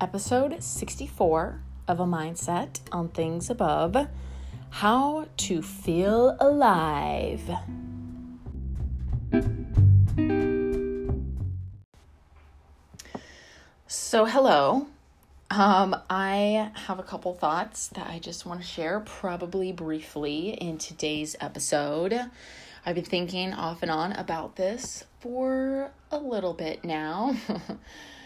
episode 64 of A Mindset on Things Above How to Feel Alive. So, hello. Um, I have a couple thoughts that I just want to share, probably briefly, in today's episode. I've been thinking off and on about this for a little bit now.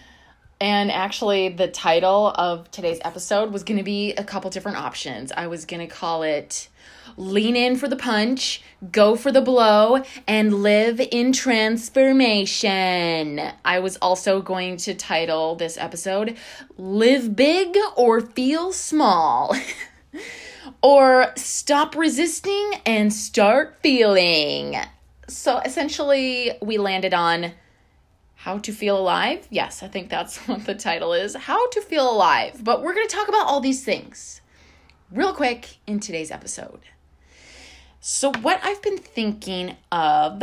And actually, the title of today's episode was going to be a couple different options. I was going to call it Lean in for the punch, go for the blow, and live in transformation. I was also going to title this episode Live Big or Feel Small. or Stop Resisting and Start Feeling. So essentially, we landed on how to Feel Alive. Yes, I think that's what the title is How to Feel Alive. But we're going to talk about all these things real quick in today's episode. So, what I've been thinking of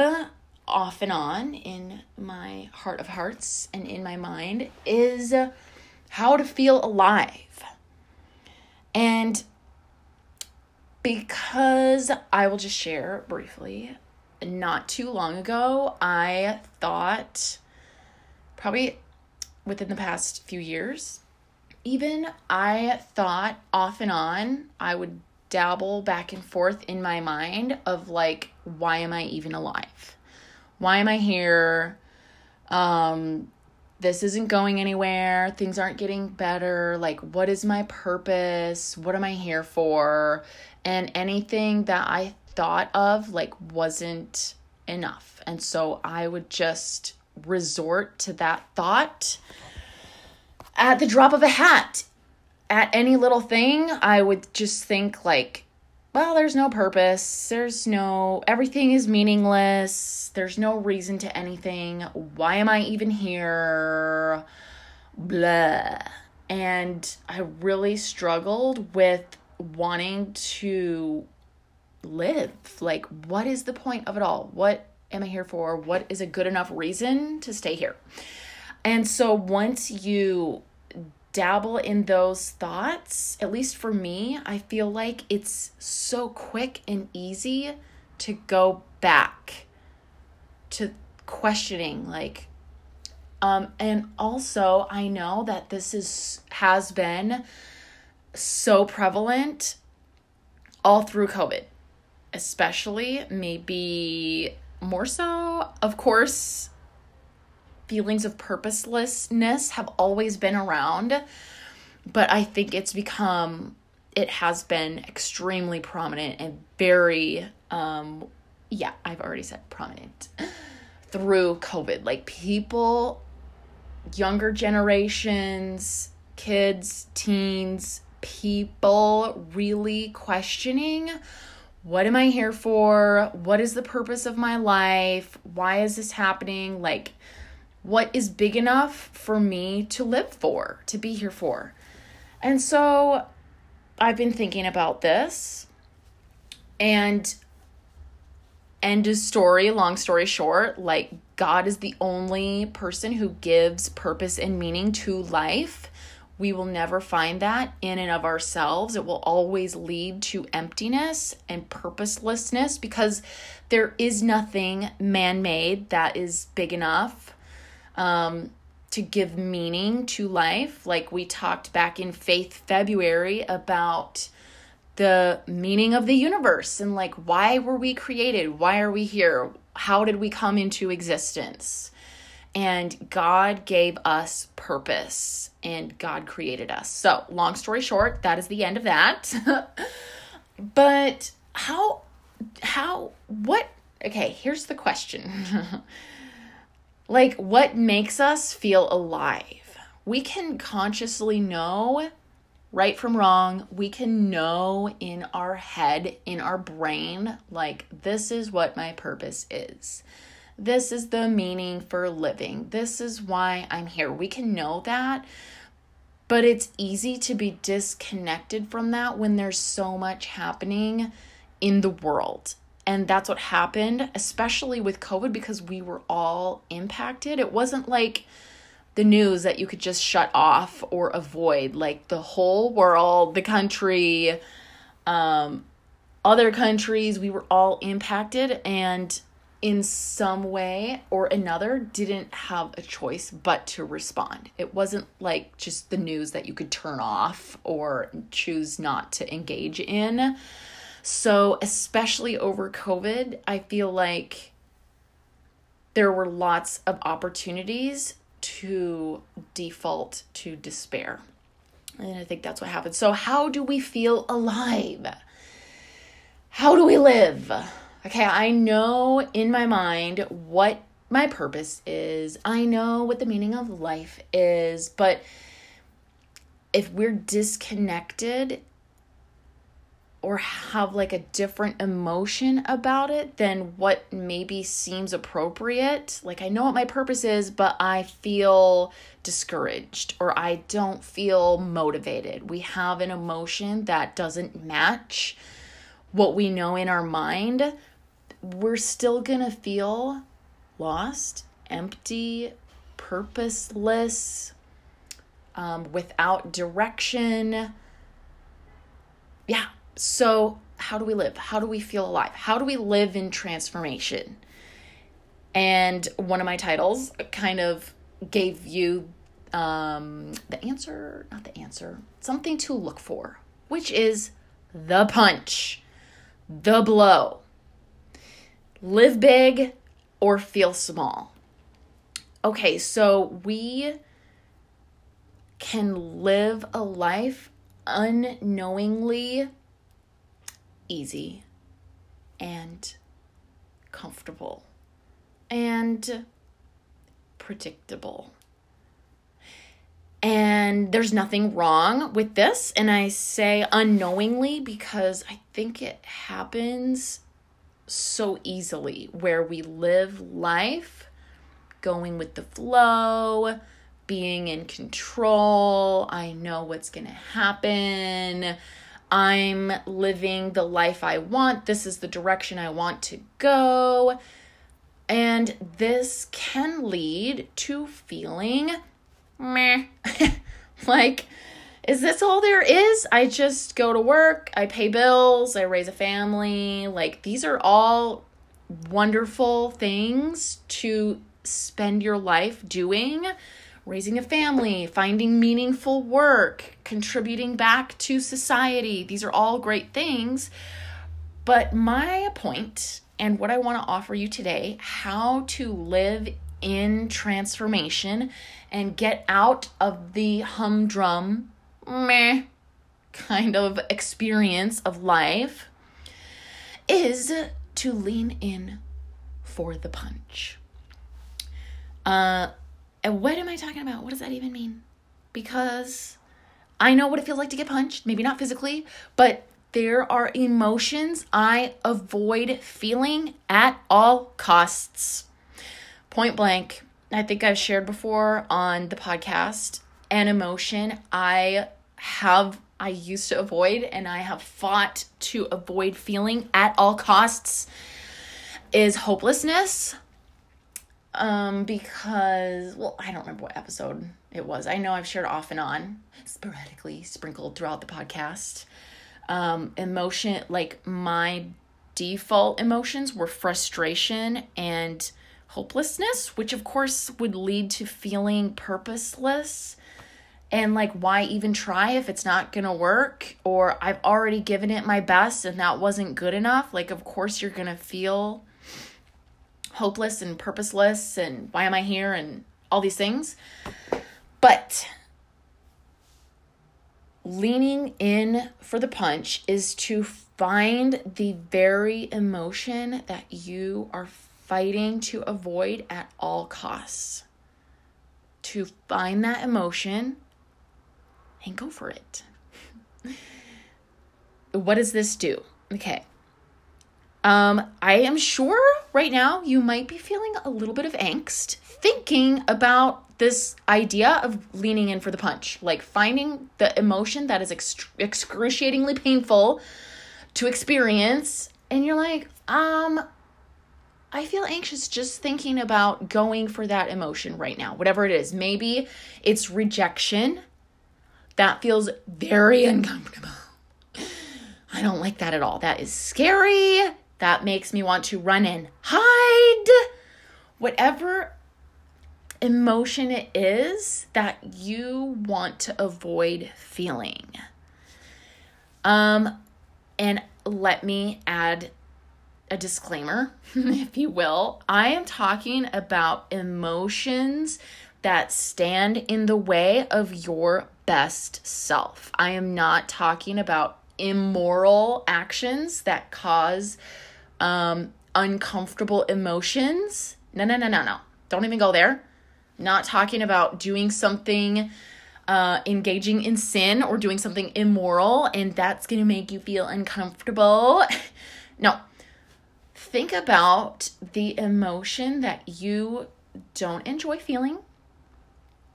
off and on in my heart of hearts and in my mind is how to feel alive. And because I will just share briefly, not too long ago, I thought probably within the past few years, even I thought off and on I would dabble back and forth in my mind of like, why am I even alive? Why am I here? Um, this isn't going anywhere. Things aren't getting better. Like, what is my purpose? What am I here for? And anything that I thought of, like, wasn't enough. And so I would just resort to that thought at the drop of a hat. At any little thing, I would just think, like, well, there's no purpose. There's no, everything is meaningless. There's no reason to anything. Why am I even here? Blah. And I really struggled with wanting to live. Like, what is the point of it all? What am I here for? What is a good enough reason to stay here? And so once you dabble in those thoughts, at least for me, I feel like it's so quick and easy to go back to questioning like um and also I know that this is has been so prevalent all through COVID, especially maybe more so, of course, feelings of purposelessness have always been around, but I think it's become, it has been extremely prominent and very, um, yeah, I've already said prominent through COVID. Like people, younger generations, kids, teens, people really questioning what am I here for? What is the purpose of my life? Why is this happening? Like, what is big enough for me to live for, to be here for? And so I've been thinking about this. And end of story, long story short, like, God is the only person who gives purpose and meaning to life. We will never find that in and of ourselves. It will always lead to emptiness and purposelessness because there is nothing man made that is big enough um, to give meaning to life. Like we talked back in Faith February about the meaning of the universe and like why were we created? Why are we here? How did we come into existence? And God gave us purpose and God created us. So, long story short, that is the end of that. but how, how, what, okay, here's the question. like, what makes us feel alive? We can consciously know right from wrong. We can know in our head, in our brain, like, this is what my purpose is. This is the meaning for living. This is why I'm here. We can know that, but it's easy to be disconnected from that when there's so much happening in the world. And that's what happened, especially with COVID, because we were all impacted. It wasn't like the news that you could just shut off or avoid like the whole world the country um other countries we were all impacted and in some way or another didn't have a choice but to respond. It wasn't like just the news that you could turn off or choose not to engage in. So, especially over COVID, I feel like there were lots of opportunities to default to despair. And I think that's what happened. So, how do we feel alive? How do we live? Okay, I know in my mind what my purpose is. I know what the meaning of life is, but if we're disconnected or have like a different emotion about it than what maybe seems appropriate, like I know what my purpose is, but I feel discouraged or I don't feel motivated. We have an emotion that doesn't match what we know in our mind we're still going to feel lost, empty, purposeless, um, without direction. Yeah. So, how do we live? How do we feel alive? How do we live in transformation? And one of my titles kind of gave you um, the answer, not the answer, something to look for, which is the punch, the blow live big or feel small. Okay, so we can live a life unknowingly easy and comfortable and predictable. And there's nothing wrong with this. And I say unknowingly because I think it happens so easily where we live life going with the flow, being in control. I know what's going to happen. I'm living the life I want. This is the direction I want to go. And this can lead to feeling meh. like, is this all there is? I just go to work, I pay bills, I raise a family. Like, these are all wonderful things to spend your life doing raising a family, finding meaningful work, contributing back to society. These are all great things. But my point and what I want to offer you today, how to live in transformation and get out of the humdrum meh kind of experience of life is to lean in for the punch. Uh, and what am I talking about? What does that even mean? Because I know what it feels like to get punched, maybe not physically, but there are emotions I avoid feeling at all costs. Point blank, I think I've shared before on the podcast, an emotion I have I used to avoid and I have fought to avoid feeling at all costs is hopelessness. Um, because, well, I don't remember what episode it was. I know I've shared off and on, sporadically sprinkled throughout the podcast. Um, emotion, like my default emotions were frustration and hopelessness, which of course would lead to feeling purposeless and like why even try if it's not going to work? Or I've already given it my best and that wasn't good enough. Like of course you're going to feel hopeless and purposeless and why am I here and all these things. But leaning in for the punch is to find the very emotion that you are fighting to avoid at all costs. To find that emotion and go for it. what does this do? Okay. Um, I am sure right now you might be feeling a little bit of angst thinking about this idea of leaning in for the punch, like finding the emotion that is excruciatingly painful to experience, and you're like, um, I feel anxious just thinking about going for that emotion right now, whatever it is. Maybe it's rejection. That feels very uncomfortable. I don't like that at all. That is scary. That makes me want to run and hide. Whatever emotion it is that you want to avoid feeling. Um and let me add a disclaimer, if you will. I am talking about emotions that stand in the way of your best self. I am not talking about immoral actions that cause um, uncomfortable emotions. No, no, no, no, no. Don't even go there. Not talking about doing something, uh, engaging in sin or doing something immoral, and that's gonna make you feel uncomfortable. no. Think about the emotion that you don't enjoy feeling,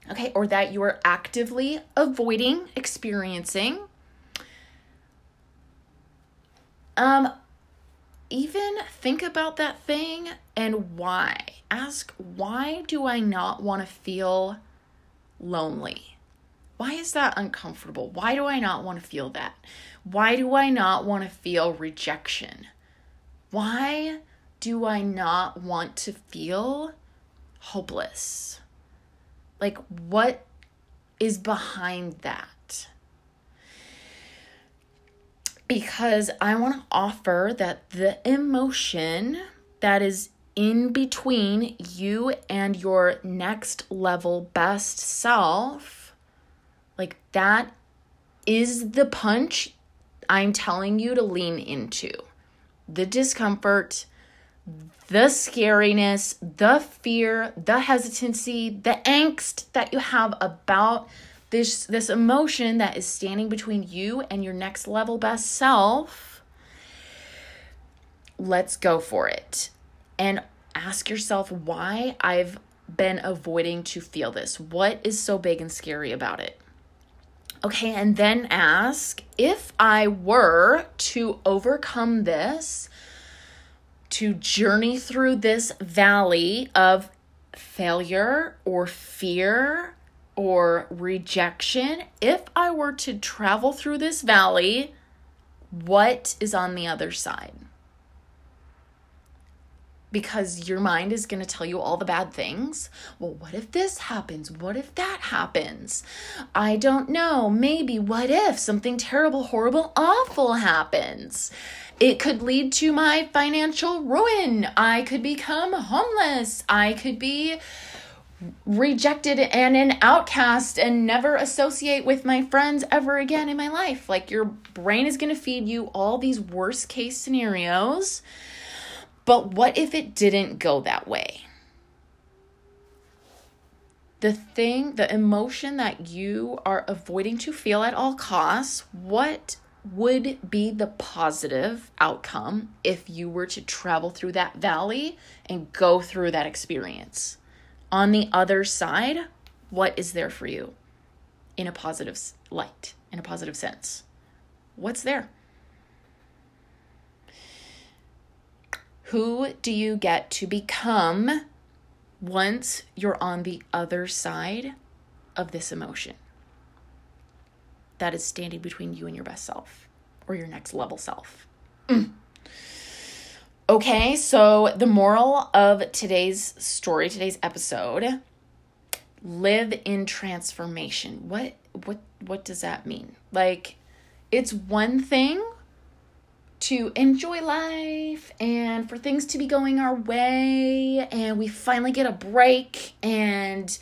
okay, or that you are actively avoiding experiencing. Um, even think about that thing and why. Ask, why do I not want to feel lonely? Why is that uncomfortable? Why do I not want to feel that? Why do I not want to feel rejection? Why do I not want to feel hopeless? Like, what is behind that? because I want to offer that the emotion that is in between you and your next level best self, like that is the punch I'm telling you to lean into. The discomfort, the scariness, the fear, the hesitancy, the angst that you have about this this emotion that is standing between you and your next level best self let's go for it. And ask yourself why i've been avoiding to feel this. What is so big and scary about it? Okay and then ask if i were to overcome this to journey through this valley of failure or fear or rejection, if I were to travel through this valley, what is on the other side? Because your mind is going to tell you all the bad things. Well, what if this happens? What if that happens? I don't know. Maybe what if something terrible, horrible, awful happens? It could lead to my financial ruin. I could become homeless. I could be rejected and an outcast and never associate with my friends ever again in my life. Like your brain is going to feed you all these worst case scenarios. But what if it didn't go that way? The thing, the emotion that you are avoiding to feel at all costs, what would be the positive outcome if you were to travel through that valley and go through that experience? on the other side, what is there for you in a positive light, in a positive sense? What's there? Who do you get to become once you're on the other side of this emotion that is standing between you and your best self or your next level self? Mm. Okay, so the moral of today's story, today's episode, live in transformation. What what what does that mean? Like it's one thing to enjoy life and for things to be going our way and we finally get a break and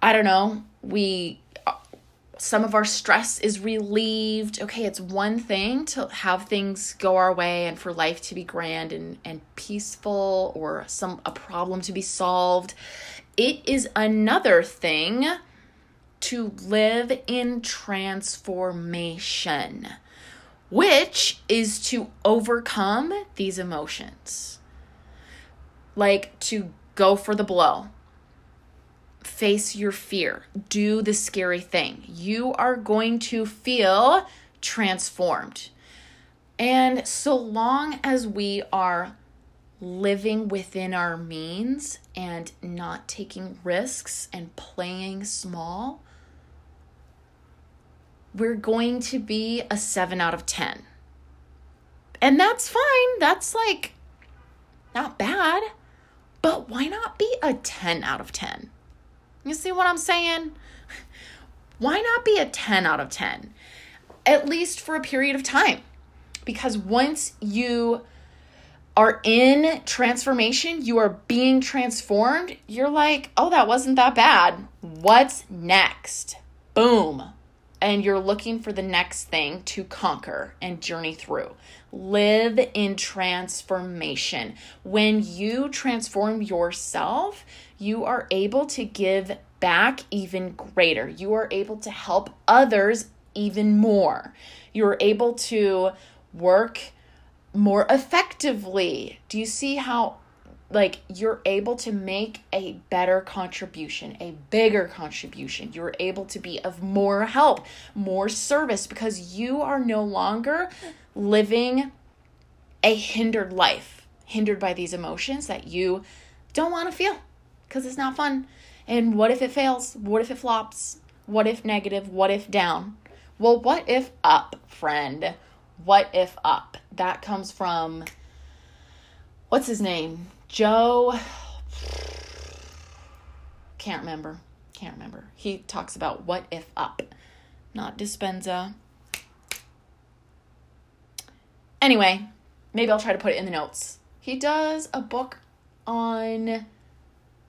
I don't know, we some of our stress is relieved. Okay, it's one thing to have things go our way and for life to be grand and, and peaceful or some a problem to be solved. It is another thing to live in transformation, which is to overcome these emotions. Like to go for the blow face your fear, do the scary thing. You are going to feel transformed. And so long as we are living within our means and not taking risks and playing small, we're going to be a 7 out of 10. And that's fine. That's like not bad. But why not be a 10 out of 10? You see what I'm saying? Why not be a 10 out of 10? At least for a period of time. Because once you are in transformation, you are being transformed, you're like, oh, that wasn't that bad. What's next? Boom. And you're looking for the next thing to conquer and journey through. Live in transformation. When you transform yourself, you are able to give back even greater. You are able to help others even more. You're able to work more effectively. Do you see how like you're able to make a better contribution, a bigger contribution. You're able to be of more help, more service because you are no longer living a hindered life, hindered by these emotions that you don't want to feel because it's not fun. And what if it fails? What if it flops? What if negative? What if down? Well, what if up, friend? What if up? That comes from what's his name? Joe can't remember. Can't remember. He talks about what if up, not Dispenza. Anyway, maybe I'll try to put it in the notes. He does a book on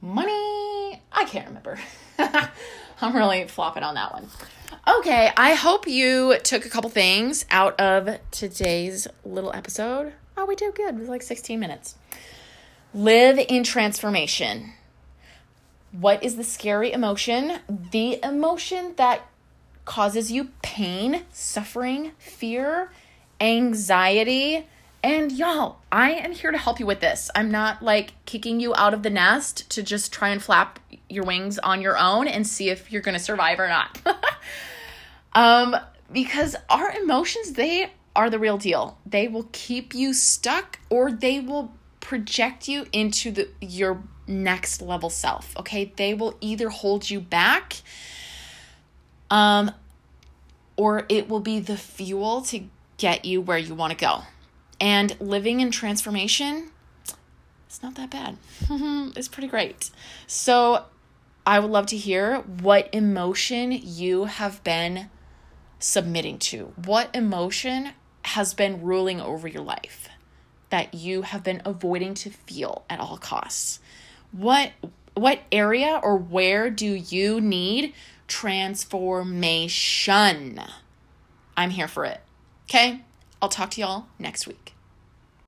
money. I can't remember. I'm really flopping on that one. Okay, I hope you took a couple things out of today's little episode. Oh, we did good. It was like 16 minutes. Live in transformation. What is the scary emotion? The emotion that causes you pain, suffering, fear, anxiety. And y'all, I am here to help you with this. I'm not like kicking you out of the nest to just try and flap your wings on your own and see if you're going to survive or not. um because our emotions they are the real deal. They will keep you stuck or they will project you into the your next level self. Okay? They will either hold you back um or it will be the fuel to get you where you want to go. And living in transformation, it's not that bad. it's pretty great. So, I would love to hear what emotion you have been submitting to. What emotion has been ruling over your life that you have been avoiding to feel at all costs? What what area or where do you need transformation? I'm here for it. Okay? I'll talk to y'all next week.